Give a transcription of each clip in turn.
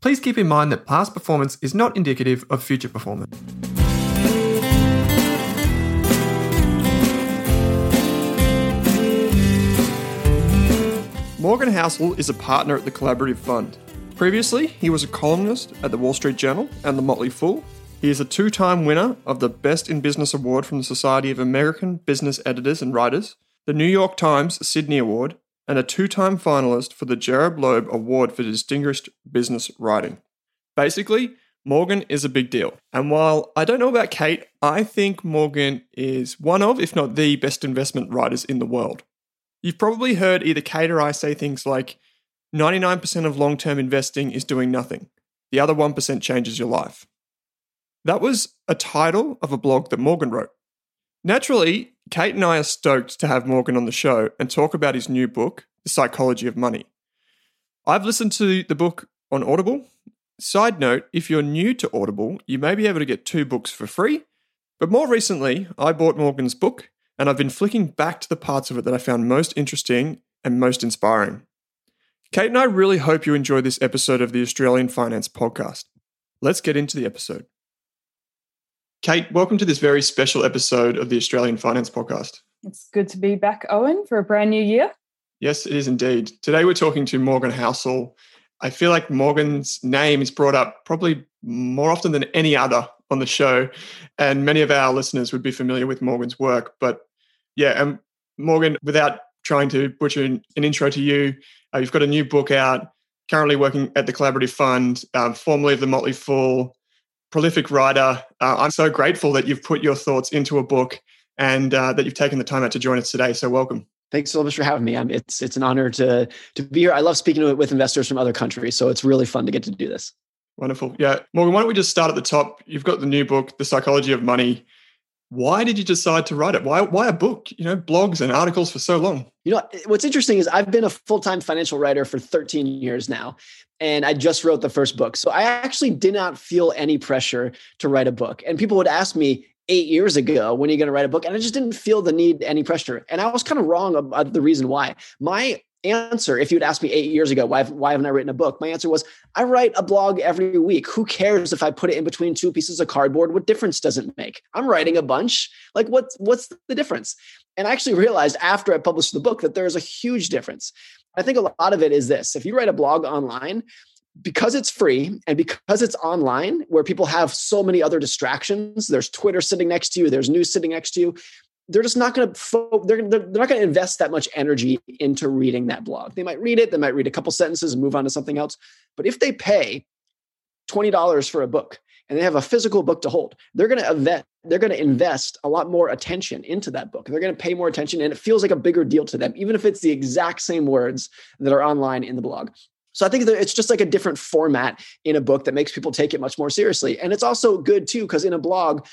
please keep in mind that past performance is not indicative of future performance. Morgan Housel is a partner at the Collaborative Fund. Previously, he was a columnist at the Wall Street Journal and the Motley Fool. He is a two time winner of the Best in Business Award from the Society of American Business Editors and Writers, the New York Times Sidney Award, and a two time finalist for the Gerald Loeb Award for Distinguished Business Writing. Basically, Morgan is a big deal. And while I don't know about Kate, I think Morgan is one of, if not the best investment writers in the world. You've probably heard either Kate or I say things like 99% of long term investing is doing nothing, the other 1% changes your life. That was a title of a blog that Morgan wrote. Naturally, Kate and I are stoked to have Morgan on the show and talk about his new book, The Psychology of Money. I've listened to the book on Audible. Side note if you're new to Audible, you may be able to get two books for free. But more recently, I bought Morgan's book and I've been flicking back to the parts of it that I found most interesting and most inspiring. Kate and I really hope you enjoy this episode of the Australian Finance Podcast. Let's get into the episode. Kate, welcome to this very special episode of the Australian Finance Podcast. It's good to be back, Owen, for a brand new year. Yes, it is indeed. Today we're talking to Morgan Housel. I feel like Morgan's name is brought up probably more often than any other on the show, and many of our listeners would be familiar with Morgan's work. But yeah, and um, Morgan, without trying to butcher an, an intro to you, uh, you've got a new book out, currently working at the Collaborative Fund, um, formerly of the Motley Fool, prolific writer. Uh, I'm so grateful that you've put your thoughts into a book and uh, that you've taken the time out to join us today. So welcome. Thanks so much for having me. I'm, it's it's an honor to to be here. I love speaking with investors from other countries, so it's really fun to get to do this. Wonderful. Yeah, Morgan. Why don't we just start at the top? You've got the new book, The Psychology of Money why did you decide to write it? Why why a book? You know, blogs and articles for so long. You know, what's interesting is I've been a full-time financial writer for 13 years now, and I just wrote the first book. So I actually did not feel any pressure to write a book. And people would ask me, eight years ago when are you going to write a book and i just didn't feel the need any pressure and i was kind of wrong about the reason why my answer. If you'd asked me eight years ago why, why haven't i written a book? My answer was i write a blog every week. Who cares if i put it in between two pieces of cardboard? What difference does it make? I'm writing a bunch. Like what's what's the difference? And i actually realized after i published the book that there's a huge difference. I think a lot of it is this. If you write a blog online because it's free and because it's online where people have so many other distractions there's twitter sitting next to you there's news sitting next to you they're just not going to they're, they're not going to invest that much energy into reading that blog they might read it they might read a couple sentences and move on to something else but if they pay $20 for a book and they have a physical book to hold, they're going to invest they're going to invest a lot more attention into that book. They're going to pay more attention and it feels like a bigger deal to them even if it's the exact same words that are online in the blog. So I think it's just like a different format in a book that makes people take it much more seriously. And it's also good too because in a blog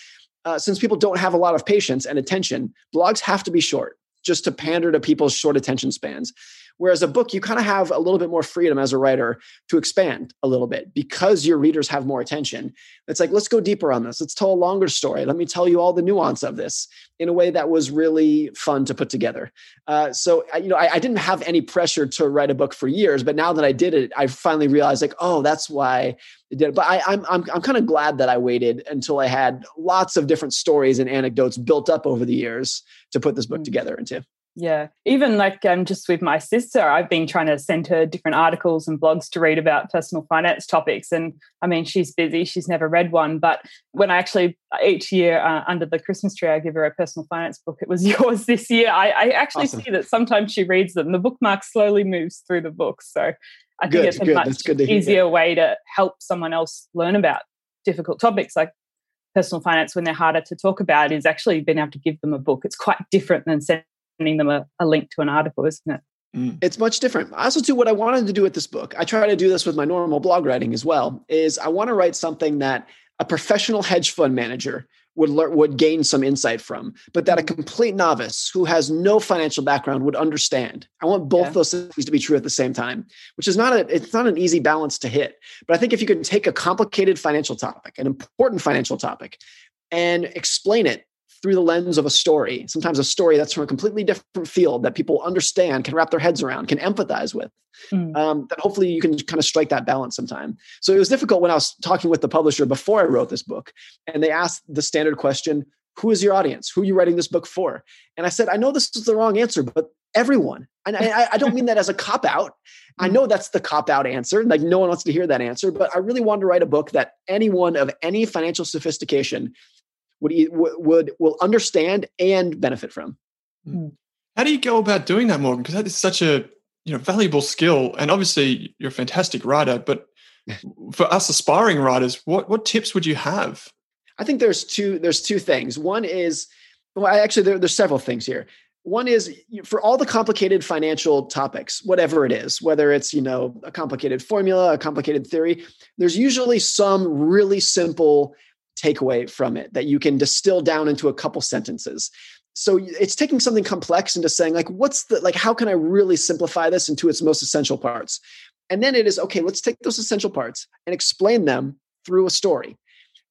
uh, since people don't have a lot of patience and attention, blogs have to be short just to pander to people's short attention spans. Whereas a book, you kind of have a little bit more freedom as a writer to expand a little bit because your readers have more attention. It's like, let's go deeper on this. Let's tell a longer story. Let me tell you all the nuance of this in a way that was really fun to put together. Uh, so, you know, I, I didn't have any pressure to write a book for years, but now that I did it, I finally realized like, oh, that's why I did it. But I, I'm, I'm, I'm kind of glad that I waited until I had lots of different stories and anecdotes built up over the years to put this book mm. together into. Yeah, even like um, just with my sister, I've been trying to send her different articles and blogs to read about personal finance topics. And I mean, she's busy; she's never read one. But when I actually each year uh, under the Christmas tree, I give her a personal finance book. It was yours this year. I, I actually awesome. see that sometimes she reads them. The bookmark slowly moves through the book, so I good, think it's a good. much easier way to help someone else learn about difficult topics like personal finance when they're harder to talk about. Is actually being able to give them a book. It's quite different than sending sending them a, a link to an article, isn't it? Mm. It's much different. Also, too, what I wanted to do with this book, I try to do this with my normal blog writing as well, is I want to write something that a professional hedge fund manager would learn, would gain some insight from, but that a mm. complete novice who has no financial background would understand. I want both yeah. those things to be true at the same time, which is not a it's not an easy balance to hit. But I think if you can take a complicated financial topic, an important financial topic, and explain it through the lens of a story, sometimes a story that's from a completely different field that people understand, can wrap their heads around, can empathize with, mm. um, then hopefully you can kind of strike that balance sometime. So it was difficult when I was talking with the publisher before I wrote this book, and they asked the standard question Who is your audience? Who are you writing this book for? And I said, I know this is the wrong answer, but everyone. And I, I don't mean that as a cop out. I know that's the cop out answer. Like no one wants to hear that answer, but I really wanted to write a book that anyone of any financial sophistication would would will understand and benefit from. Hmm. How do you go about doing that, Morgan? Because that is such a you know valuable skill, and obviously you're a fantastic writer. But for us aspiring writers, what what tips would you have? I think there's two there's two things. One is well, actually there, there's several things here. One is for all the complicated financial topics, whatever it is, whether it's you know a complicated formula, a complicated theory, there's usually some really simple takeaway from it that you can distill down into a couple sentences. So it's taking something complex and just saying like what's the like how can i really simplify this into its most essential parts? And then it is okay let's take those essential parts and explain them through a story.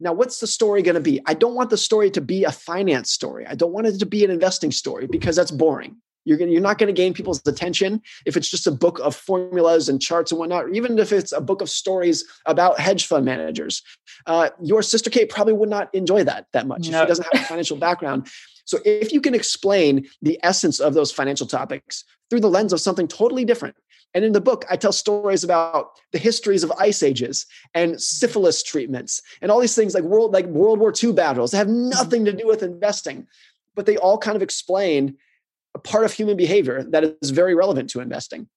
Now what's the story going to be? I don't want the story to be a finance story. I don't want it to be an investing story because that's boring you're gonna, you're not going to gain people's attention if it's just a book of formulas and charts and whatnot, or even if it's a book of stories about hedge fund managers. Uh, your sister Kate probably would not enjoy that that much no. if she doesn't have a financial background. So if you can explain the essence of those financial topics through the lens of something totally different. And in the book, I tell stories about the histories of ice ages and syphilis treatments and all these things like world like World War II battles that have nothing to do with investing, but they all kind of explain a part of human behavior that is very relevant to investing.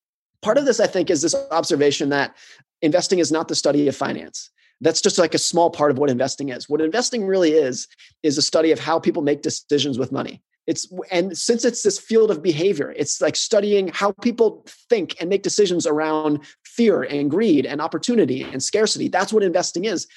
Part of this, I think, is this observation that investing is not the study of finance. That's just like a small part of what investing is. What investing really is, is a study of how people make decisions with money. It's and since it's this field of behavior, it's like studying how people think and make decisions around fear and greed and opportunity and scarcity. That's what investing is.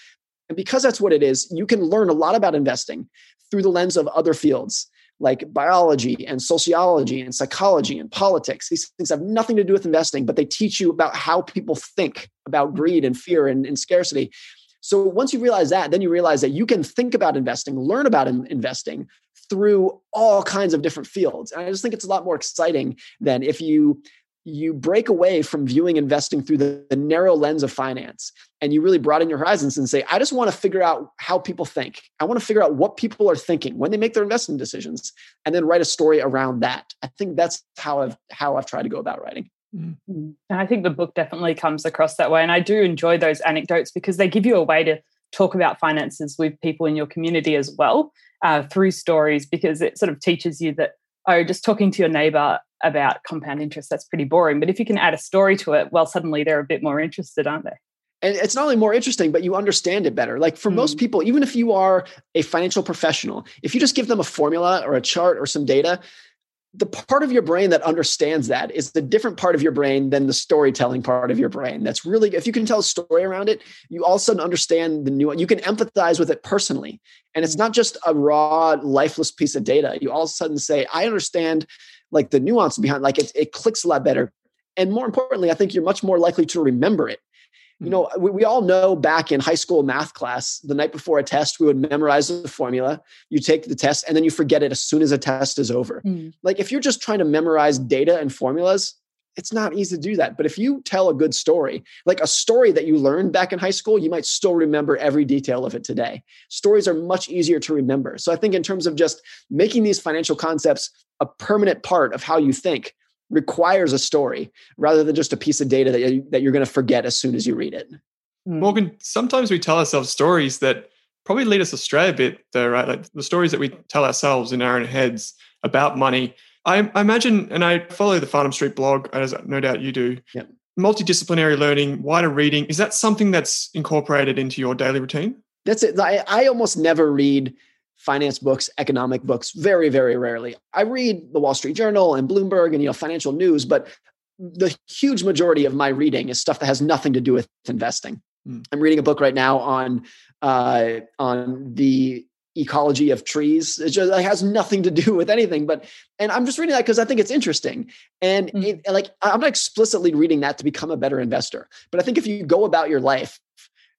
And because that's what it is, you can learn a lot about investing through the lens of other fields like biology and sociology and psychology and politics. These things have nothing to do with investing, but they teach you about how people think about greed and fear and, and scarcity. So once you realize that, then you realize that you can think about investing, learn about in- investing through all kinds of different fields. And I just think it's a lot more exciting than if you you break away from viewing investing through the, the, narrow lens of finance and you really broaden your horizons and say i just want to figure out how people think. I want to figure out what people are thinking when they make their investment decisions and then write a story around that. I think that's how i've how i've tried to go about writing. Mm-hmm. and i think the book definitely comes across that way and i do enjoy those anecdotes because they give you a way to talk about finances with people in your community as well uh, through stories because it sort of teaches you that oh just talking to your neighbor about compound interest, that's pretty boring. But if you can add a story to it, well, suddenly they're a bit more interested, aren't they? and it's not only more interesting but you understand it better like for mm. most people even if you are a financial professional if you just give them a formula or a chart or some data the part of your brain that understands that is the different part of your brain than the storytelling part of your brain that's really if you can tell a story around it you all of a sudden understand the new you can empathize with it personally and it's mm. not just a raw lifeless piece of data you all of a sudden say i understand like the nuance behind like it, it clicks a lot better. And more importantly i think you're much more likely to remember it. You hmm. know we, we, all know back in high school math class the night before a test we would memorize the formula. You take the test and then you forget it as soon as a test is over. Mm. like if you're just trying to memorize data and formulas it's not easy to do that. But if you tell a good story like a story that you learned back in high school you might still remember every detail of it today. Stories are much easier to remember. So i think in terms of just making these financial concepts a permanent part of how you think requires a story rather than just a piece of data that, you, that you're going to forget as soon as you read it. Hmm. Morgan, sometimes we tell ourselves stories that probably lead us astray a bit, though, right? Like the stories that we tell ourselves in our own heads about money. I, I imagine, and I follow the Farnham Street blog, as no doubt you do. Yep. Multidisciplinary learning, wider reading, is that something that's incorporated into your daily routine? That's it. I, I almost never read finance books, economic books, very, very rarely. I read the Wall Street Journal and Bloomberg and you know financial news, but the huge majority of my reading is stuff that has nothing to do with investing. Mm. I'm reading a book right now on uh, on the ecology of trees. It just it has nothing to do with anything. But and I'm just reading that because I think it's interesting. And mm. it, like I'm not explicitly reading that to become a better investor. But I think if you go about your life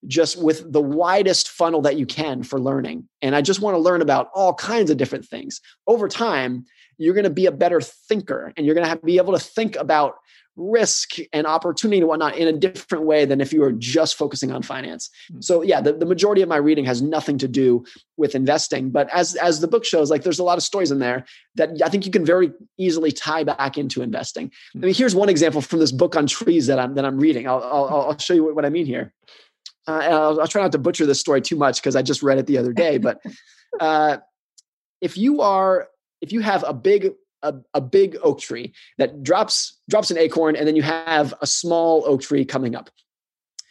just with the widest funnel that you can for learning. And I just want to learn about all kinds of different things. Over time, you're going to be a better thinker and you're going to, to be able to think about risk and opportunity and whatnot in a different way than if you were just focusing on finance. Mm-hmm. So yeah, the, the majority of my reading has nothing to do with investing. But as as the book shows, like there's a lot of stories in there that I think you can very easily tie back into investing. Mm-hmm. I mean, here's one example from this book on trees that I'm that I'm reading. I'll I'll, I'll show you what I mean here uh, I'll, I'll, try not to butcher this story too much because I just read it the other day. But uh, if you are, if you have a big a, a big oak tree that drops drops an acorn, and then you have a small oak tree coming up.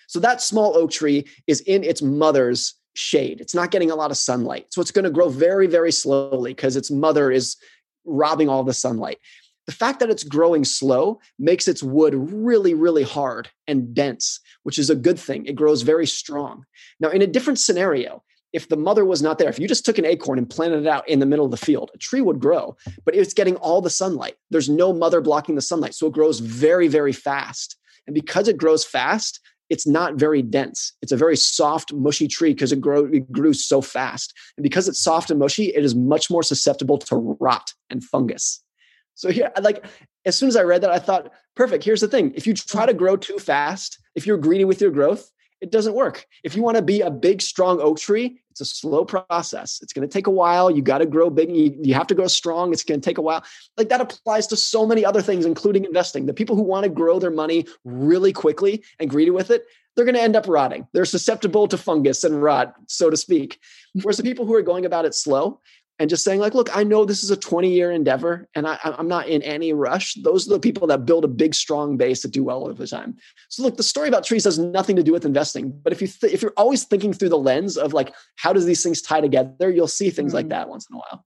So that small oak tree is in its mother's shade. It's not getting a lot of sunlight. So it's going to grow very, very slowly because its mother is robbing all the sunlight. The fact that it's growing slow makes its wood really, really hard and dense, which is a good thing. It grows very strong. Now, in a different scenario, if the mother was not there, if you just took an acorn and planted it out in the middle of the field, a tree would grow, but it's getting all the sunlight. There's no mother blocking the sunlight. So it grows very, very fast. And because it grows fast, it's not very dense. It's a very soft, mushy tree because it, it grew so fast. And because it's soft and mushy, it is much more susceptible to rot and fungus. So here, like as soon as I read that, I thought, perfect. Here's the thing: if you try to grow too fast, if you're greedy with your growth, it doesn't work. If you want to be a big, strong oak tree, it's a slow process. It's going to take a while. You got to grow big. You, you have to grow strong. It's going to take a while. Like that applies to so many other things, including investing. The people who want to grow their money really quickly and greedy with it, they're going to end up rotting. They're susceptible to fungus and rot, so to speak. Whereas the people who are going about it slow, and just saying like look i know this is a 20 year endeavor and I, am not in any rush. Those are the people that build a big strong base that do well over time. So look the story about trees has nothing to do with investing but if you th- if you're always thinking through the lens of like how does these things tie together you'll see things mm-hmm. like that once in a while.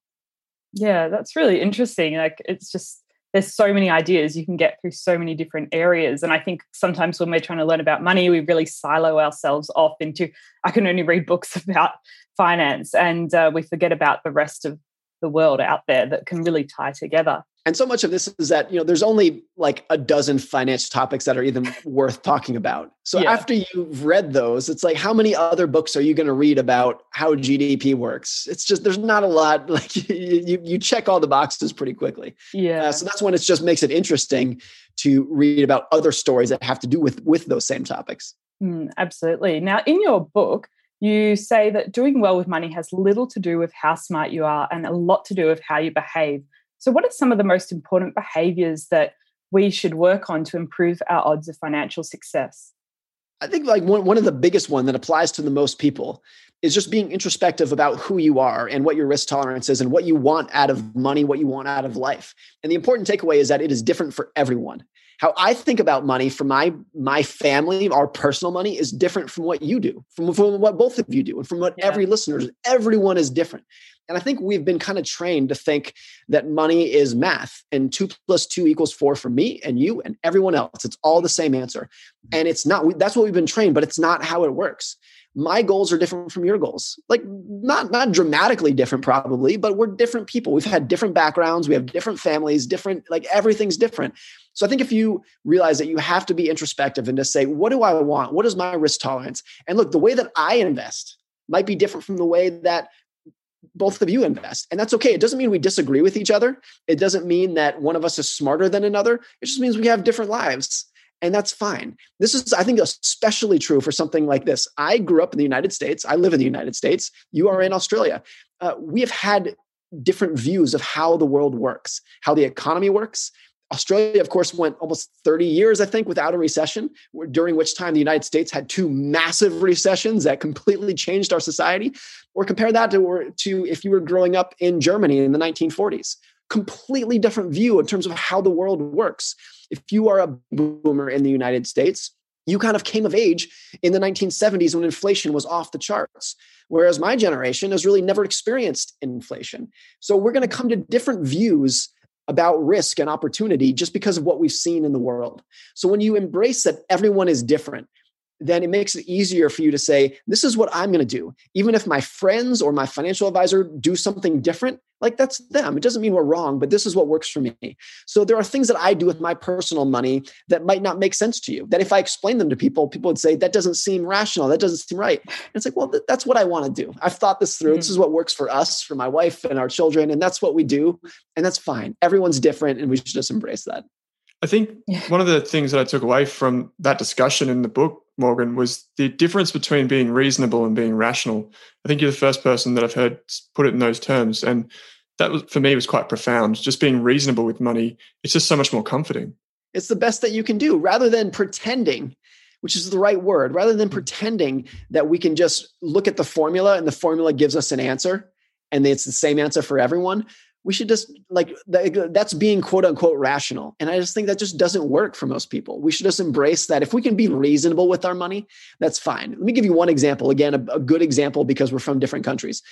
Yeah that's really interesting like it's just there's so many ideas you can get through so many different areas. And i think sometimes when we're trying to learn about money we really silo ourselves off into i can only read books about finance and uh, we forget about the rest of the world out there that can really tie together and so much of this is that you know there's only like a dozen financial topics that are even worth talking about. So yeah. after you've read those it's like how many other books are you going to read about how gdp works? It's just there's not a lot like you you check all the boxes pretty quickly. Yeah. uh, so that's when it just makes it interesting to read about other stories that have to do with with those same topics. Mm, absolutely. Now in your book you say that doing well with money has little to do with how smart you are and a lot to do with how you behave so, what are some of the most important behaviors that we should work on to improve our odds of financial success? I think like one, one of the biggest one that applies to the most people is just being introspective about who you are and what your risk tolerance is and what you want out of money, what you want out of life. And the important takeaway is that it is different for everyone. how I think about money for my my family, our personal money is different from what you do, from, from what both of you do, and from what yeah. every listener. Everyone is different. And I think we've been kind of trained to think that money is math and two plus two equals four for me and you and everyone else. It's all the same answer. And it's not, that's what we've been trained, but it's not how it works. My goals are different from your goals. Like not, not dramatically different probably, but we're different people. We've had different backgrounds. We have different families, different, like everything's different. So I think if you realize that you have to be introspective and to say, what do I want? What is my risk tolerance? And look, the way that I invest might be different from the way that both of you invest. And that's okay. It doesn't mean we disagree with each other. It doesn't mean that one of us is smarter than another. It just means we have different lives. And that's fine. This is, I think, especially true for something like this. I grew up in the United States. I live in the United States. You are in Australia. Uh, we have had different views of how the world works, how the economy works, Australia, of course, went almost 30 years, I think, without a recession, during which time the United States had two massive recessions that completely changed our society. Or compare that to, to if you were growing up in Germany in the 1940s. Completely different view in terms of how the world works. If you are a boomer in the United States, you kind of came of age in the 1970s when inflation was off the charts. Whereas my generation has really never experienced inflation. So we're going to come to different views about risk and opportunity just because of what we've seen in the world. So when you embrace that everyone is different, then it makes it easier for you to say, this is what I'm going to do. Even if my friends or my financial advisor do something different, like that's them. It doesn't mean we're wrong, but this is what works for me. So there are things that I do with my personal money that might not make sense to you. That if I explain them to people, people would say, that doesn't seem rational. That doesn't seem right. And it's like, well, th- that's what I want to do. I've thought this through. Mm-hmm. This is what works for us, for my wife and our children. And that's what we do. And that's fine. Everyone's different. And we should just embrace that. I think one of the things that I took away from that discussion in the book, Morgan, was the difference between being reasonable and being rational. I think you're the first person that I've heard put it in those terms. And that was for me was quite profound. Just being reasonable with money, it's just so much more comforting. It's the best that you can do rather than pretending, which is the right word, rather than mm. pretending that we can just look at the formula and the formula gives us an answer and it's the same answer for everyone we should just like that's being quote unquote rational. And i just think that just doesn't work for most people. We should just embrace that. If we can be reasonable with our money that's fine. Let me give you one example again a, a good example because we're from different countries.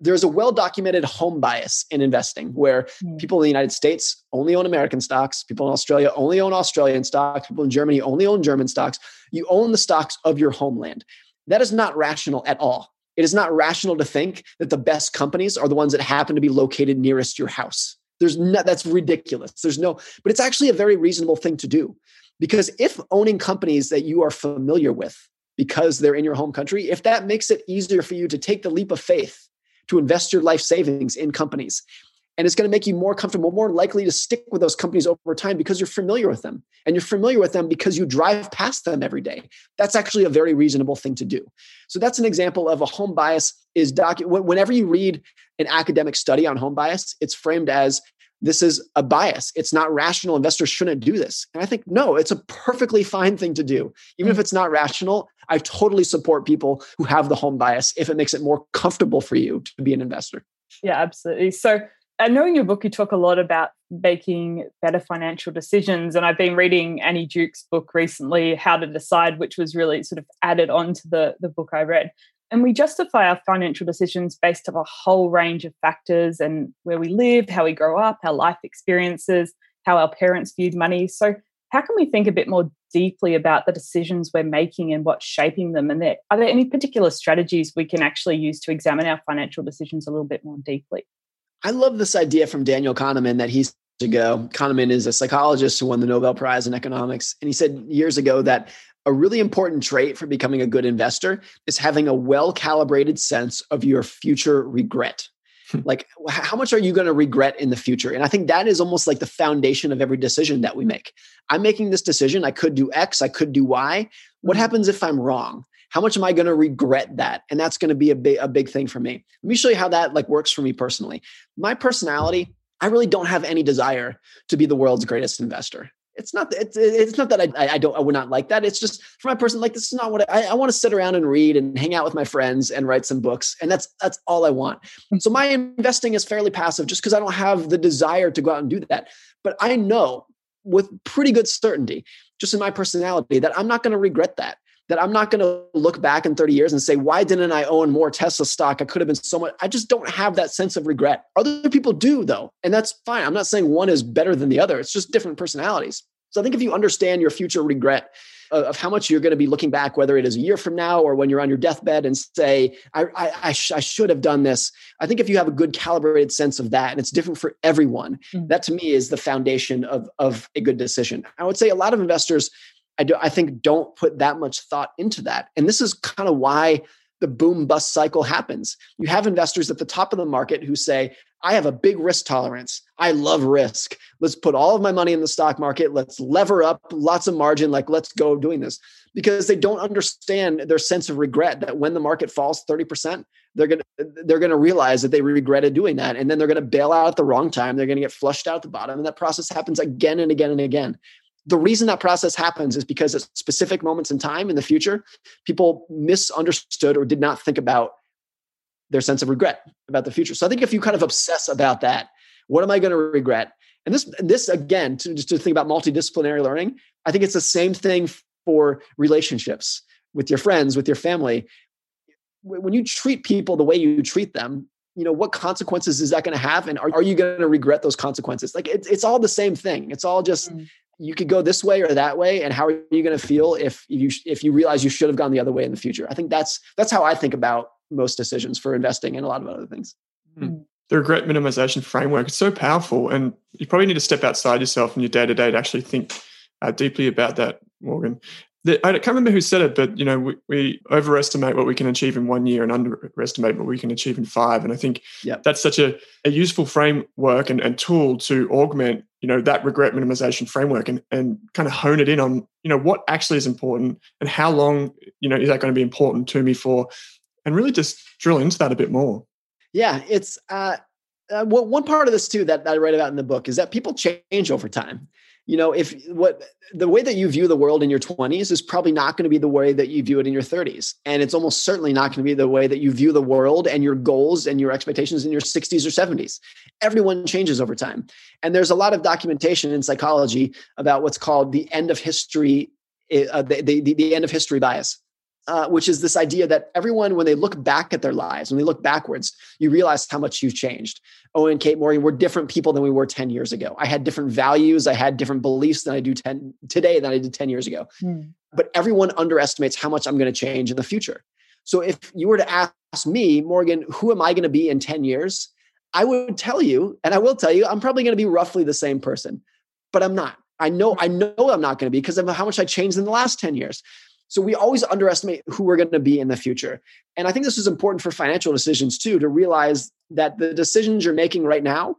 There's a well documented home bias in investing where mm. people in the united states only own american stocks people in australia only own australian stocks people in germany only own german stocks. You own the stocks of your homeland. That is not rational at all it is not rational to think that the best companies are the ones that happen to be located nearest your house. There's no, that's ridiculous. There's no, but it's actually a very reasonable thing to do. Because if owning companies that you are familiar with because they're in your home country, if that makes it easier for you to take the leap of faith to invest your life savings in companies, and it's going to make you more comfortable, more likely to stick with those companies over time because you're familiar with them. And you're familiar with them because you drive past them every day. That's actually a very reasonable thing to do. So that's an example of a home bias is docu- whenever you read an academic study on home bias, it's framed as this is a bias. It's not rational. Investors shouldn't do this. And I think, no, it's a perfectly fine thing to do. Even if it's not rational, I totally support people who have the home bias if it makes it more comfortable for you to be an investor. Yeah, absolutely. So I know in your book you talk a lot about making better financial decisions. And I've been reading Annie Duke's book recently, How to Decide, which was really sort of added on to the, the book I read. And we justify our financial decisions based on a whole range of factors and where we live, how we grow up, our life experiences, how our parents viewed money. So, how can we think a bit more deeply about the decisions we're making and what's shaping them? And there, are there any particular strategies we can actually use to examine our financial decisions a little bit more deeply? I love this idea from Daniel Kahneman that he's ago. Kahneman is a psychologist who won the Nobel Prize in economics. And he said years ago that a really important trait for becoming a good investor is having a well calibrated sense of your future regret. Hmm. like, how much are you going to regret in the future? And I think that is almost like the foundation of every decision that we make. I'm making this decision. I could do X, I could do Y. What hmm. happens if I'm wrong? How much am i going to regret that? And that's going to be a big, a big thing for me. Let me show you how that like works for me personally. My personality i really don't have any desire to be the world's greatest investor. It's not it's, it's not that I, I don't i would not like that. It's just for my person like this is not what i, I want to sit around and read and hang out with my friends and write some books and that's that's all i want. Hmm. so my investing is fairly passive just because i don't have the desire to go out and do that. But i know with pretty good certainty, just in my personality, that I'm not going to regret that. That I'm not going to look back in 30 years and say, why didn't I own more Tesla stock? I could have been so much. I just don't have that sense of regret. Other people do, though. And that's fine. I'm not saying one is better than the other, it's just different personalities. So I think if you understand your future regret, of how much you're going to be looking back, whether it is a year from now or when you're on your deathbed and say, I, I, I, sh- I should have done this. I think if you have a good calibrated sense of that, and it's different for everyone, mm-hmm. that to me is the foundation of, of a good decision. I would say a lot of investors, I, do, I think, don't put that much thought into that. And this is kind of why the boom bust cycle happens. You have investors at the top of the market who say, I have a big risk tolerance. I love risk. Let's put all of my money in the stock market. Let's lever up lots of margin. Like, let's go doing this because they don't understand their sense of regret that when the market falls 30%, they're going to, they're going to realize that they regretted doing that. And then they're going to bail out at the wrong time. They're going to get flushed out at the bottom. And that process happens again and again and again. The reason that process happens is because at specific moments in time in the future, people misunderstood or did not think about their sense of regret about the future. So I think if you kind of obsess about that, what am I going to regret? And this, this again, to, just to think about multidisciplinary learning, I think it's the same thing for relationships with your friends, with your family. When you treat people the way you treat them, you know what consequences is that going to have, and are, are you going to regret those consequences? Like it's it's all the same thing. It's all just mm. You could go this way or that way, and how are you going to feel if you if you realize you should have gone the other way in the future? I think that's that's how I think about most decisions for investing and a lot of other things. Mm. The regret minimization framework is so powerful, and you probably need to step outside yourself in your day to day to actually think uh, deeply about that, Morgan. The, I can't remember who said it, but you know, we, we, overestimate what we can achieve in one year and underestimate what we can achieve in five. And I think yep. that's such a, a useful framework and, and tool to augment, you know, that regret minimization framework and, and kind of hone it in on, you know, what actually is important and how long, you know, is that going to be important to me for and really just drill into that a bit more. Yeah, it's uh, uh, well, one part of this too that, that I write about in the book is that people change over time. You know, if what the way that you view the world in your 20s is probably not going to be the way that you view it in your 30s. And it's almost certainly not going to be the way that you view the world and your goals and your expectations in your 60s or 70s. Everyone changes over time. And there's a lot of documentation in psychology about what's called the end of history, uh, the, the, the end of history bias uh, which is this idea that everyone, when they look back at their lives, when they look backwards, you realize how much you've changed. Owen and Kate Morgan were different people than we were 10 years ago. I had different values. I had different beliefs than I do 10 today than I did 10 years ago. Mm. But everyone underestimates how much I'm going to change in the future. So if you were to ask me, Morgan, who am I going to be in 10 years? I would tell you, and I will tell you, I'm probably going to be roughly the same person, but I'm not. I know, I know I'm not going to be because of how much I changed in the last 10 years. So we always underestimate who we're going to be in the future. And I think this is important for financial decisions too, to realize that the decisions you're making right now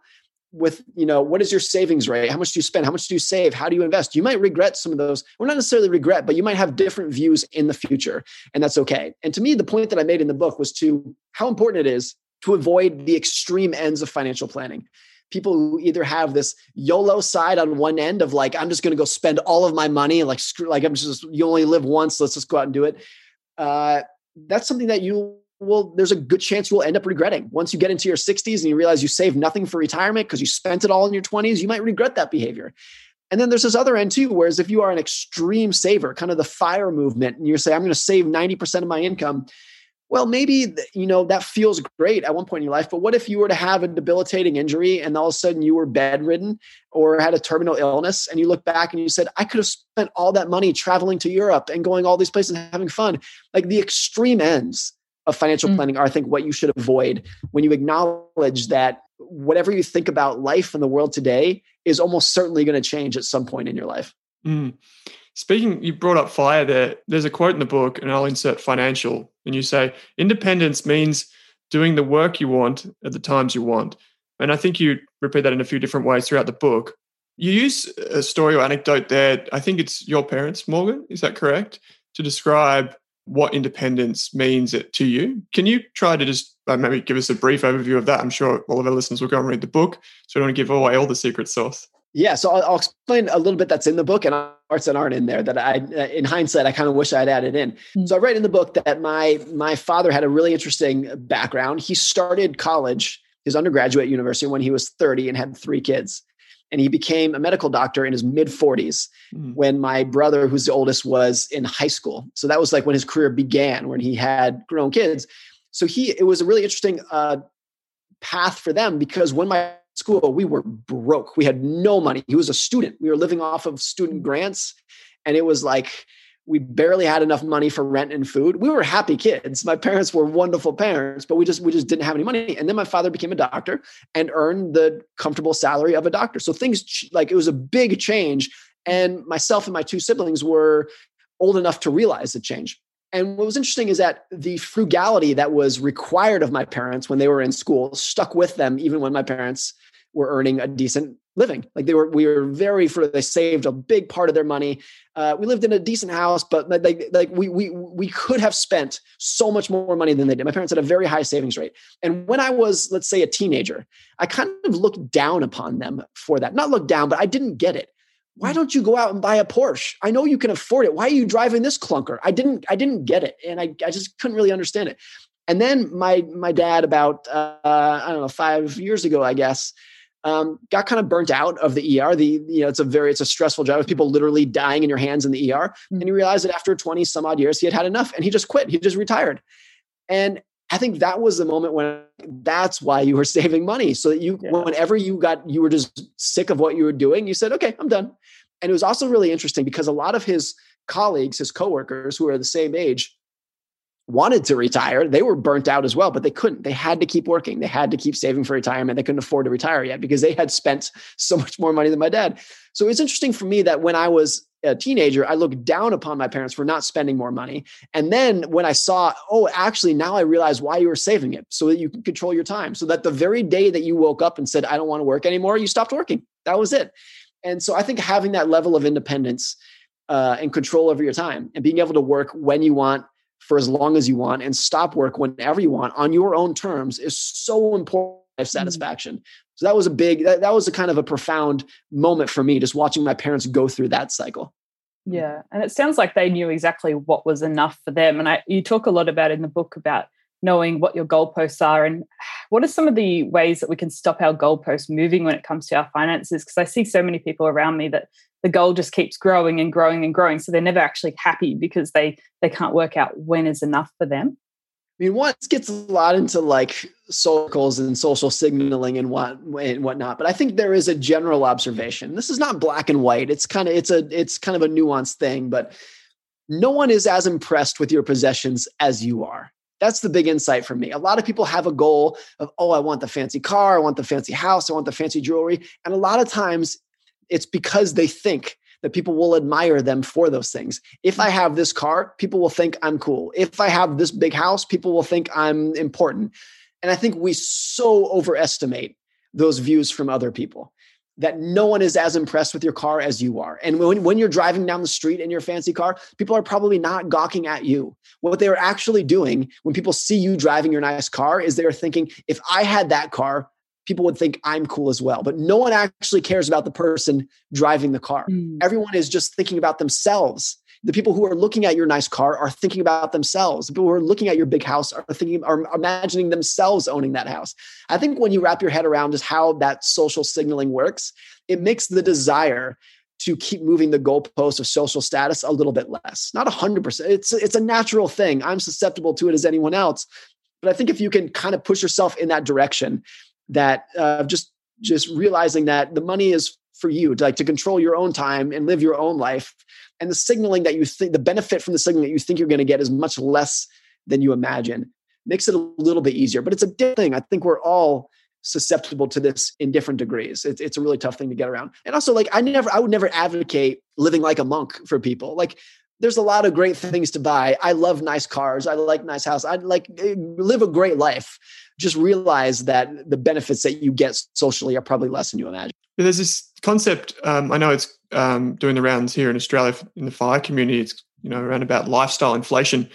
with, you know, what is your savings rate? How much do you spend? How much do you save? How do you invest? You might regret some of those. Well, not necessarily regret, but you might have different views in the future. And that's okay. And to me, the point that I made in the book was to how important it is to avoid the extreme ends of financial planning people who either have this YOLO side on one end of like, I'm just going to go spend all of my money and like, screw, like I'm just, you only live once. Let's just go out and do it. Uh, that's something that you will, there's a good chance you will end up regretting. Once you get into your 60s and you realize you saved nothing for retirement because you spent it all in your 20s, you might regret that behavior. And then there's this other end too, whereas if you are an extreme saver, kind of the fire movement, and you're saying, I'm going to save 90% of my income, well, maybe you know that feels great at one point in your life, but what if you were to have a debilitating injury and all of a sudden you were bedridden or had a terminal illness and you look back and you said, I could have spent all that money traveling to Europe and going all these places and having fun. Like the extreme ends of financial mm. planning are, I think, what you should avoid when you acknowledge that whatever you think about life and the world today is almost certainly going to change at some point in your life. Mm. Speaking, you brought up fire there. There's a quote in the book, and I'll insert financial. And you say, independence means doing the work you want at the times you want. And I think you repeat that in a few different ways throughout the book. You use a story or anecdote there. I think it's your parents, Morgan. Is that correct? To describe what independence means to you. Can you try to just uh, maybe give us a brief overview of that? I'm sure all of our listeners will go and read the book. So I don't want to give away all the secret sauce. Yeah, so I'll, I'll, explain a little bit that's in the book and parts that aren't in there that I, in hindsight, I kind of wish I'd added in. Mm-hmm. So I write in the book that my my father had a really interesting background. He started college, his undergraduate university, when he was 30 and had three kids. and he became a medical doctor in his mid 40s mm. when my brother, who's the oldest, was in high school. So that was like when his career began, when he had grown kids. So he, it was a really interesting uh, path for them because when my school, we were broke. We had no money. He was a student. We were living off of student grants, and it was like we barely had enough money for rent and food. We were happy kids. My parents were wonderful parents, but we just we just didn't have any money. And then my father became a doctor and earned the comfortable salary of a doctor. So things like it was a big change. And myself and my two siblings were old enough to realize the change. And what was interesting is that the frugality that was required of my parents when they were in school stuck with them, even when my parents were earning a decent living. Like they were, we were very for they saved a big part of their money. Uh, we lived in a decent house, but like like we we we could have spent so much more money than they did. My parents had a very high savings rate, and when I was, let's say, a teenager, I kind of looked down upon them for that. Not looked down, but I didn't get it. Why don't you go out and buy a Porsche? I know you can afford it. Why are you driving this clunker? I didn't I didn't get it, and I I just couldn't really understand it. And then my my dad, about uh, I don't know, five years ago, I guess, um, got kind of burnt out of the ER. The you know it's a very it's a stressful job with people literally dying in your hands in the ER. And he realized that after 20 some odd years, he had had enough, and he just quit. He just retired. And I think that was the moment when that's why you were saving money, so that you yeah. whenever you got you were just sick of what you were doing, you said, "Okay, I'm done." And it was also really interesting because a lot of his colleagues, his coworkers who are the same age, wanted to retire. They were burnt out as well, but they couldn't. They had to keep working. They had to keep saving for retirement. They couldn't afford to retire yet because they had spent so much more money than my dad. So it's interesting for me that when I was a teenager, I looked down upon my parents for not spending more money. And then when I saw, oh, actually, now I realize why you were saving it so that you can control your time. So that the very day that you woke up and said, I don't want to work anymore, you stopped working. That was it. And so I think having that level of independence uh, and control over your time and being able to work when you want for as long as you want and stop work whenever you want on your own terms is so important life mm. satisfaction. So that was a big that, that was a kind of a profound moment for me just watching my parents go through that cycle. Yeah, and it sounds like they knew exactly what was enough for them and I you talk a lot about in the book about knowing what your goalposts are and what are some of the ways that we can stop our goalposts moving when it comes to our finances because i see so many people around me that the goal just keeps growing and growing and growing so they're never actually happy because they they can't work out when is enough for them I mean, one gets a lot into like circles and social signaling and what and whatnot, but I think there is a general observation. This is not black and white. It's kind of it's a it's kind of a nuanced thing, but no one is as impressed with your possessions as you are. That's the big insight for me. A lot of people have a goal of, oh, I want the fancy car, I want the fancy house, I want the fancy jewelry. And a lot of times it's because they think that people will admire them for those things. If I have this car, people will think I'm cool. If I have this big house, people will think I'm important. And I think we so overestimate those views from other people that no one is as impressed with your car as you are. And when, when you're driving down the street in your fancy car, people are probably not gawking at you. What they're actually doing when people see you driving your nice car is they're thinking, if I had that car, people would think I'm cool as well. But no one actually cares about the person driving the car. Mm. Everyone is just thinking about themselves the people who are looking at your nice car are thinking about themselves. The people who are looking at your big house are thinking, are imagining themselves owning that house. I think when you wrap your head around just how that social signaling works, it makes the desire to keep moving the goalpost of social status a little bit less. Not 100%. It's, it's a natural thing. I'm susceptible to it as anyone else. But I think if you can kind of push yourself in that direction, that uh, just just realizing that the money is for you to like to control your own time and live your own life. And the signaling that you think the benefit from the signaling that you think you're going to get is much less than you imagine. Makes it a little bit easier but it's a thing. I think we're all susceptible to this in different degrees. It's, it's a really tough thing to get around. And also like i never i would never advocate living like a monk for people. Like there's a lot of great things to buy. I love nice cars. I like nice house. I like eh, live a great life. Just realize that the benefits that you get socially are probably less than you imagine. There's this concept um, i know it's um, doing the rounds here in Australia in the fire community. It's you know around about lifestyle inflation.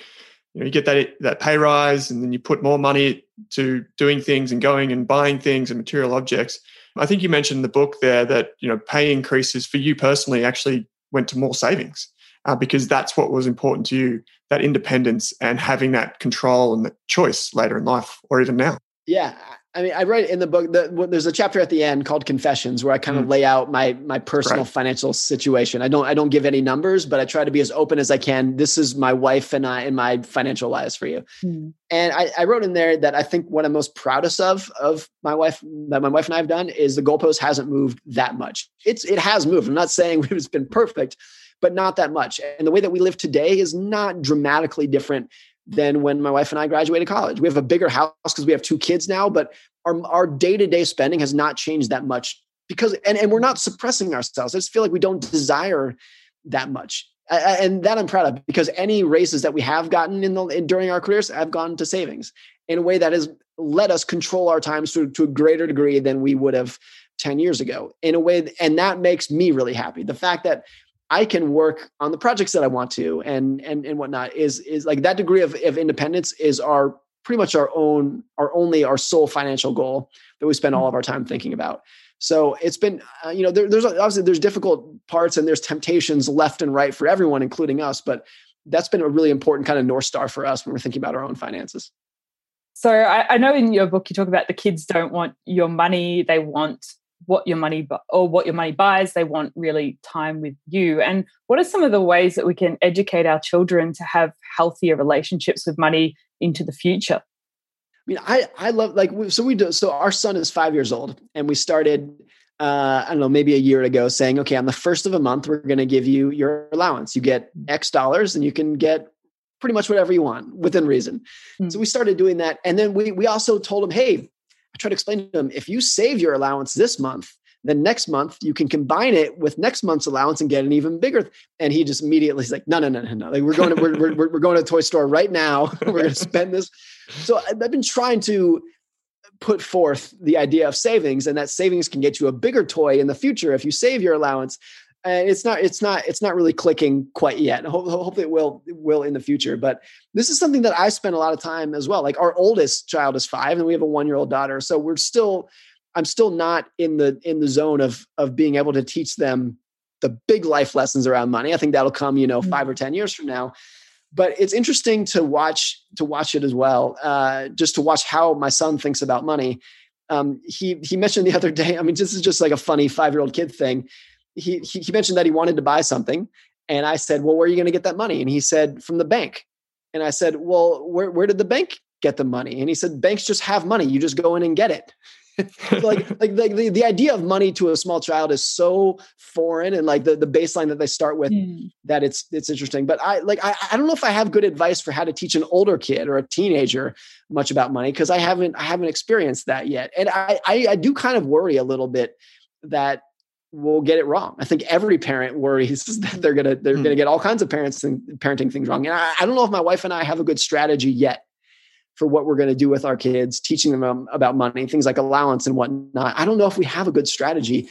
You know, you get that that pay rise, and then you put more money to doing things and going and buying things and material objects. I think you mentioned in the book there that you know pay increases for you personally actually went to more savings uh, because that's what was important to you that independence and having that control and the choice later in life or even now. Yeah, I mean, I write in the book that there's a chapter at the end called Confessions where I kind of mm. lay out my my personal right. financial situation. I don't I don't give any numbers, but I try to be as open as I can. This is my wife and I and my financial lives for you. Mm. And I, I wrote in there that I think what I'm most proudest of of my wife that my wife and I have done is the goalpost hasn't moved that much. It's it has moved. I'm not saying it's been perfect, but not that much. And the way that we live today is not dramatically different than when my wife and I graduated college. We have a bigger house because we have two kids now, but our, our day-to-day spending has not changed that much because and, and we're not suppressing ourselves. I just feel like we don't desire that much. and that I'm proud of because any raises that we have gotten in the in, during our careers have gone to savings in a way that has let us control our times to, to a greater degree than we would have 10 years ago in a way and that makes me really happy the fact that I can work on the projects that I want to and and and whatnot is is like that degree of, of independence is our pretty much our own our only our sole financial goal that we spend all of our time thinking about. So it's been uh, you know there, there's obviously there's difficult parts and there's temptations left and right for everyone, including us, but that's been a really important kind of north star for us when we're thinking about our own finances. So I, I know in your book you talk about the kids don't want your money; they want what your money or what your money buys they want really time with you and what are some of the ways that we can educate our children to have healthier relationships with money into the future i mean i i love like so we do so our son is five years old and we started uh, I don't know, maybe a year ago, saying, okay, on the first of a month, we're going to give you your allowance. You get X dollars, and you can get pretty much whatever you want within reason. Mm. So we started doing that, and then we we also told him, hey, I try to explain to him if you save your allowance this month, then next month you can combine it with next month's allowance and get an even bigger. And he just immediately he's like, no, no, no, no, no. Like we're going to we're, we're, we're going to toy store right now. we're going to spend this. So I've been trying to put forth the idea of savings and that savings can get you a bigger toy in the future if you save your allowance it's not it's not it's not really clicking quite yet. Hopefully it will it will in the future but this is something that i spend a lot of time as well. Like our oldest child is five and we have a one year old daughter so we're still i'm still not in the in the zone of of being able to teach them the big life lessons around money. I think that'll come you know mm-hmm. five or ten years from now but it's interesting to watch to watch it as well uh, just to watch how my son thinks about money. Um, he he mentioned the other day i mean this is just like a funny five year old kid thing he, he mentioned that he wanted to buy something. And I said, well, where are you going to get that money? And he said, from the bank. And I said, well, where, where did the bank get the money? And he said, banks just have money. You just go in and get it. like, like, like the, the idea of money to a small child is so foreign and like the, the baseline that they start with mm. that it's it's interesting. But I like I, I don't know if I have good advice for how to teach an older kid or a teenager much about money because I haven't I haven't experienced that yet. And I, I I do kind of worry a little bit that will get it wrong. I think every parent worries that they're gonna they're mm. gonna get all kinds of parents and parenting things wrong. And I, I, don't know if my wife and I have a good strategy yet for what we're gonna do with our kids, teaching them um, about money, things like allowance and whatnot. I don't know if we have a good strategy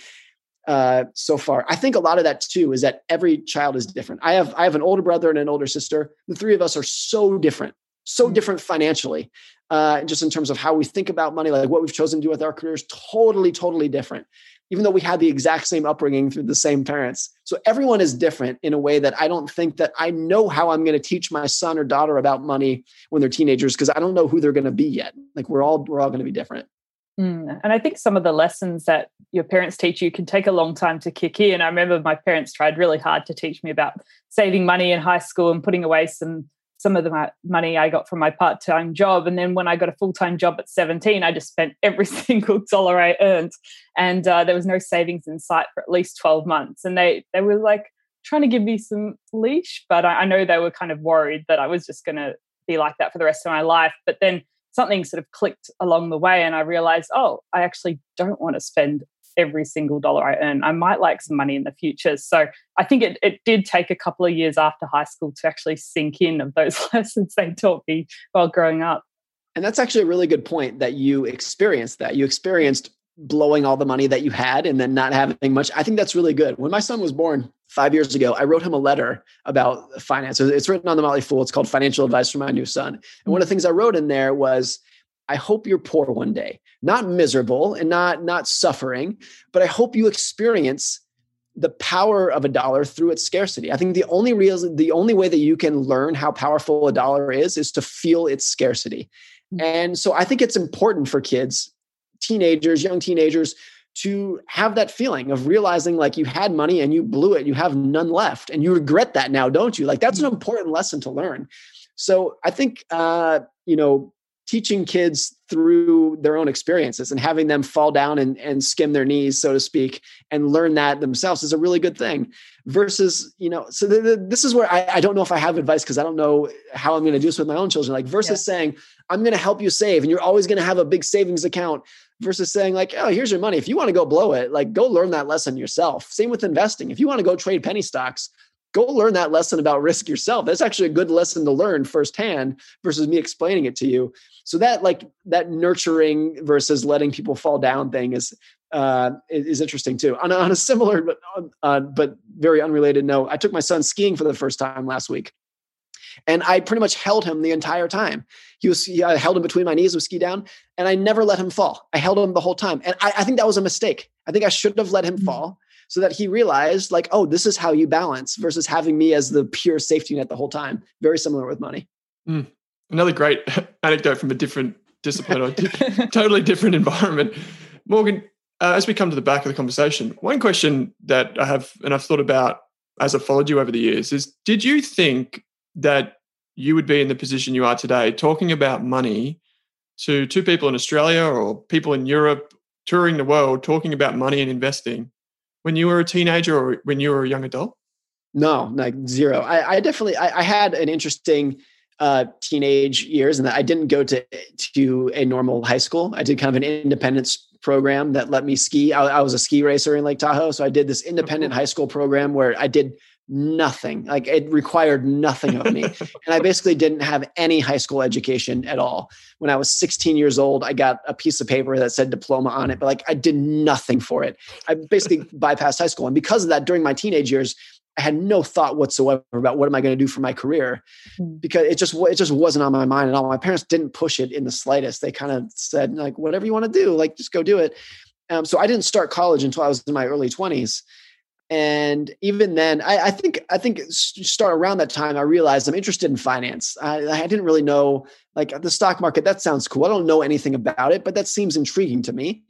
uh, so far. I think a lot of that too is that every child is different. I have I have an older brother and an older sister. The three of us are so different, so mm. different financially. Uh, just in terms of how we think about money, like what we've chosen to do with our careers, totally, totally different even though we had the exact same upbringing through the same parents. So everyone is different in a way that I don't think that I know how I'm going to teach my son or daughter about money when they're teenagers because I don't know who they're going to be yet. Like we're all we're all going to be different. Mm. And I think some of the lessons that your parents teach you can take a long time to kick in. I remember my parents tried really hard to teach me about saving money in high school and putting away some some of the money I got from my part time job. And then when I got a full time job at 17, I just spent every single dollar I earned. And uh, there was no savings in sight for at least 12 months. And they, they were like trying to give me some leash, but I, I know they were kind of worried that I was just going to be like that for the rest of my life. But then something sort of clicked along the way and I realized, oh, I actually don't want to spend every single dollar I earn. I might like some money in the future. So I think it, it did take a couple of years after high school to actually sink in of those lessons they taught me while growing up. And that's actually a really good point that you experienced that. You experienced blowing all the money that you had and then not having much. I think that's really good. When my son was born five years ago, I wrote him a letter about finance. It's written on the Motley Fool. It's called Financial Advice for My New Son. And one of the things I wrote in there was, I hope you're poor one day, not miserable and not not suffering, but I hope you experience the power of a dollar through its scarcity. I think the only real the only way that you can learn how powerful a dollar is is to feel its scarcity. Mm. And so I think it's important for kids teenagers, young teenagers, to have that feeling of realizing like you had money and you blew it, you have none left, and you regret that now, don't you? Like that's an important lesson to learn. So I think uh, you know teaching kids through their own experiences and having them fall down and, and skim their knees so to speak and learn that themselves is a really good thing. Versus you know so the, the, this is where I, I, don't know if i have advice because i don't know how i'm going to do this with my own children. Like versus yeah. saying i'm going to help you save and you're always going to have a big savings account versus saying like oh here's your money. If you want to go blow it like go learn that lesson yourself. Same with investing. If you want to go trade penny stocks go learn that lesson about risk yourself. That's actually a good lesson to learn firsthand versus me explaining it to you. So that like that nurturing versus letting people fall down thing is uh, is interesting too. On a, on a similar but uh, but very unrelated note, I took my son skiing for the first time last week. And I pretty much held him the entire time. He was, I held him between my knees with ski down, and I never let him fall. I held him the whole time. And I, I think that was a mistake. I think I should have let him mm-hmm. fall so that he realized like oh this is how you balance versus having me as the pure safety net the whole time. Very similar with money. Mm. another great anecdote from a different discipline or totally different environment. Morgan uh, as we come to the back of the conversation one question that i have and i've thought about as i followed you over the years is did you think that you would be in the position you are today talking about money to two people in australia or people in europe touring the world talking about money and investing when you were a teenager or when you were a young adult? No, like zero. I, I definitely I, I, had an interesting uh, teenage years, and I didn't go to to a normal high school. I did kind of an independence program that let me ski. I, I was a ski racer in Lake Tahoe, so I did this independent high school program where I did nothing. Like it required nothing of me. and I basically didn't have any high school education at all. When I was 16 years old, I got a piece of paper that said diploma on it, but like I did nothing for it. I basically bypassed high school. And because of that, during my teenage years, I had no thought whatsoever about what am I going to do for my career hmm. because it just it just wasn't on my mind at all. My parents didn't push it in the slightest. They kind of said like whatever you want to do, like just go do it. Um, so I didn't start college until I was in my early 20s and even then I, I, think i think start around that time i realized i'm interested in finance. I, I, didn't really know like the stock market that sounds cool. I don't know anything about it but that seems intriguing to me.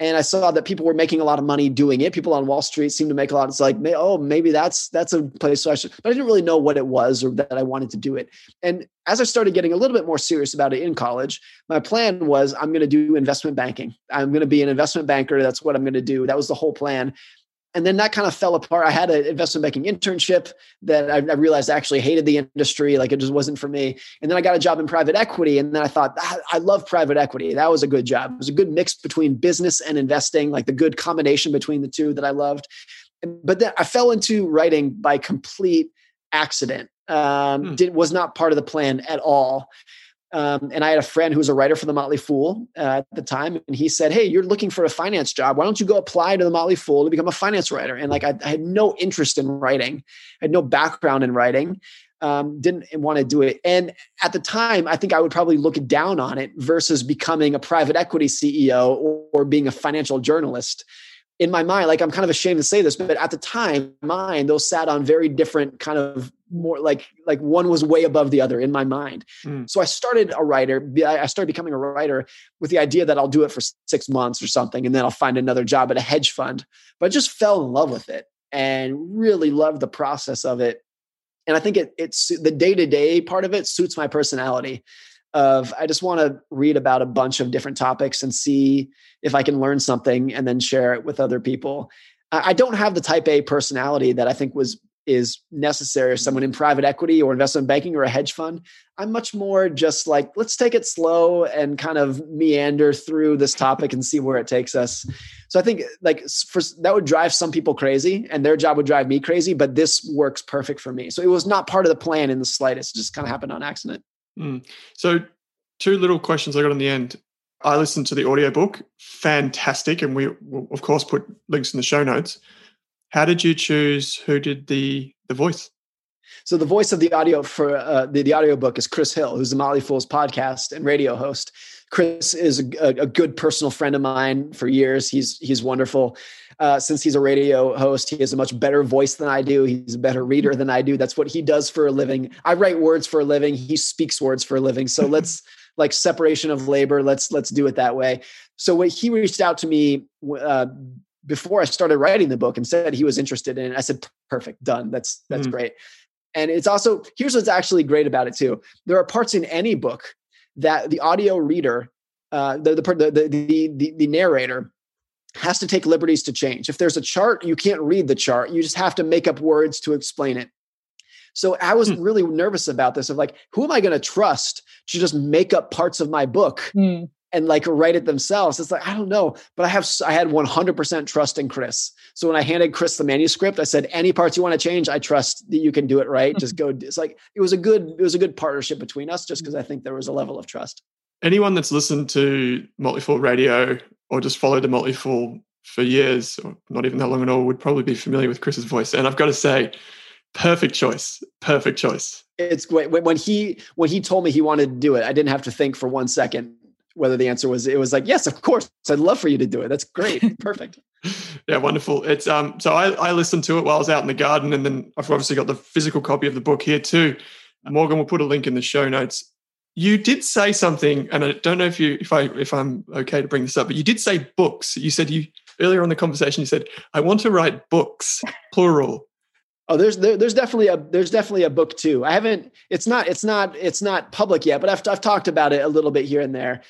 And i saw that people were making a lot of money doing it. People on wall street seem to make a lot it's like oh maybe that's that's a place i should but i didn't really know what it was or that i wanted to do it. And as i started getting a little bit more serious about it in college my plan was i'm going to do investment banking. I'm going to be an investment banker. That's what i'm going to do. That was the whole plan and then that kind of fell apart. I had an investment banking internship that I, I, realized I actually hated the industry, like it just wasn't for me. And then I got a job in private equity, and then I thought ah, I love private equity. That was a good job. It was a good mix between business and investing, like the good combination between the two that I loved. But then I fell into writing by complete accident. Um, hmm. did, was not part of the plan at all. Um, and I had a friend who was a writer for the Motley Fool uh, at the time, and he said, "Hey, you're looking for a finance job. Why don't you go apply to the Motley Fool to become a finance writer?" And like, I, I had no interest in writing, I had no background in writing, um, didn't want to do it. And at the time, I think I would probably look down on it versus becoming a private equity CEO or, or being a financial journalist in my mind, like I'm kind of ashamed to say this, but at the time, mine those sat on very different kind of more like like one was way above the other in my mind. Mm. So I started a writer. I started becoming a writer with the idea that I'll do it for six months or something, and then I'll find another job at a hedge fund. But I just fell in love with it and really loved the process of it. And I think it, it's the day to day part of it suits my personality of I just want to read about a bunch of different topics and see if I can learn something and then share it with other people. I don't have the type A personality that I think was is necessary as someone in private equity or investment banking or a hedge fund. I'm much more just like, let's take it slow and kind of meander through this topic and see where it takes us. So I think like for, that would drive some people crazy and their job would drive me crazy, but this works perfect for me. So it was not part of the plan in the slightest. It just kind of happened on accident. Mm. So, two little questions I got in the end. I listened to the audiobook, fantastic, and we will of course put links in the show notes. How did you choose who did the the voice? So the voice of the audio for uh, the, the audiobook is Chris Hill, who's the Motley Fool's podcast and radio host. Chris is a, a good personal friend of mine for years. He's he's wonderful. Uh, since he's a radio host, he has a much better voice than I do. He's a better reader than I do. That's what he does for a living. I write words for a living. He speaks words for a living. So let's like separation of labor. Let's let's do it that way. So when he reached out to me uh, before I started writing the book and said he was interested in it, I said, "Perfect, done. That's that's mm. great." And it's also here's what's actually great about it too. There are parts in any book that the audio reader, uh, the, the, the the the the narrator has to take liberties to change. If there's a chart, you can't read the chart. You just have to make up words to explain it. So I was mm. really nervous about this of like, who am I going to trust to just make up parts of my book mm. And like write it themselves? It's like, I don't know, but I have, I had 100% trust in Chris. So when I handed Chris the manuscript, I said, any parts you want to change, I trust that you can do it right. Just go. It's like, it was a good, it was a good partnership between us just because I think there was a level of trust. Anyone that's listened to Fool Radio or just followed the Fool for years, or not even that long at all, would probably be familiar with Chris's voice. And I've got to say, Perfect choice. Perfect choice. It's great. When he when he told me he wanted to do it, I didn't have to think for one second whether the answer was it was like yes of course i'd love for you to do it. That's great. Perfect. Yeah wonderful. It's um so i i listened to it while i was out in the garden and then i've obviously got the physical copy of the book here too. Morgan will put a link in the show notes. You did say something and i don't know if you if i if i'm okay to bring this up but you did say books. You said you earlier on the conversation you said i want to write books plural Oh, there's there, there's definitely a there's definitely a book too. I haven't. It's not it's not it's not public yet, but I've I've talked about it a little bit here and there.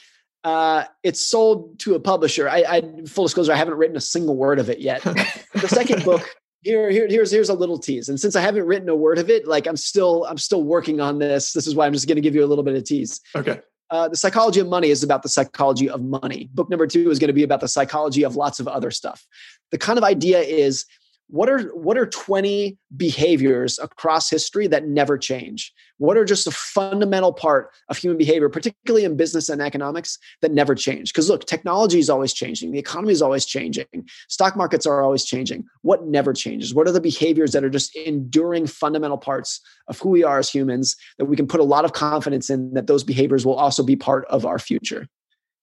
Uh, it's sold to a publisher. I, I full disclosure, I haven't written a single word of it yet. the second book here, here here's here's a little tease. And since I haven't written a word of it, like I'm still I'm still working on this. This is why I'm just going to give you a little bit of tease. Okay. Uh, the psychology of money is about the psychology of money. Book number two is going to be about the psychology of lots of other stuff. The kind of idea is what are what are 20 behaviors across history that never change? What are just a fundamental part of human behavior particularly in business and economics that never change? Because look technology is always changing. The economy is always changing. Stock markets are always changing. What never changes? What are the behaviors that are just enduring fundamental parts of who we are as humans that we can put a lot of confidence in that those behaviors will also be part of our future?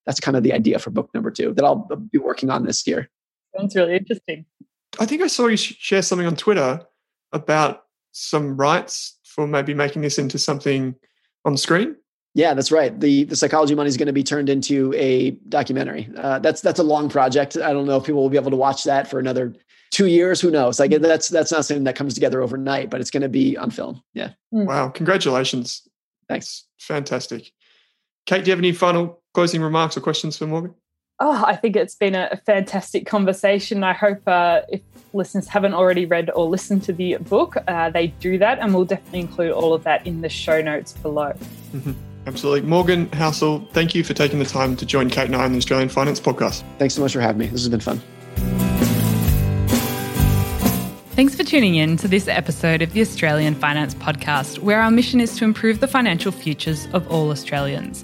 That's kind of the idea for book number two that i'll be working on this year. Sounds really interesting I think I saw you share something on Twitter about some rights for maybe making this into something on screen. Yeah, that's right. the The psychology money is going to be turned into a documentary. Uh, that's that's a long project. I don't know if people will be able to watch that for another two years. Who knows? Like that's that's not something that comes together overnight, but it's going to be on film. Yeah. Hmm. Wow! Congratulations. Thanks. Fantastic. Kate, do you have any final closing remarks or questions for Morgan? Oh, I think it's been a, fantastic conversation. I hope uh, if listeners haven't already read or listened to the book, uh, they do that, and we'll definitely include all of that in the show notes below. Mm-hmm. Absolutely. Morgan Housel, thank you for taking the time to join Kate and I on the Australian Finance Podcast. Thanks so much for having me. This has been fun. Thanks for tuning in to this episode of the Australian Finance Podcast, where our mission is to improve the financial futures of all Australians.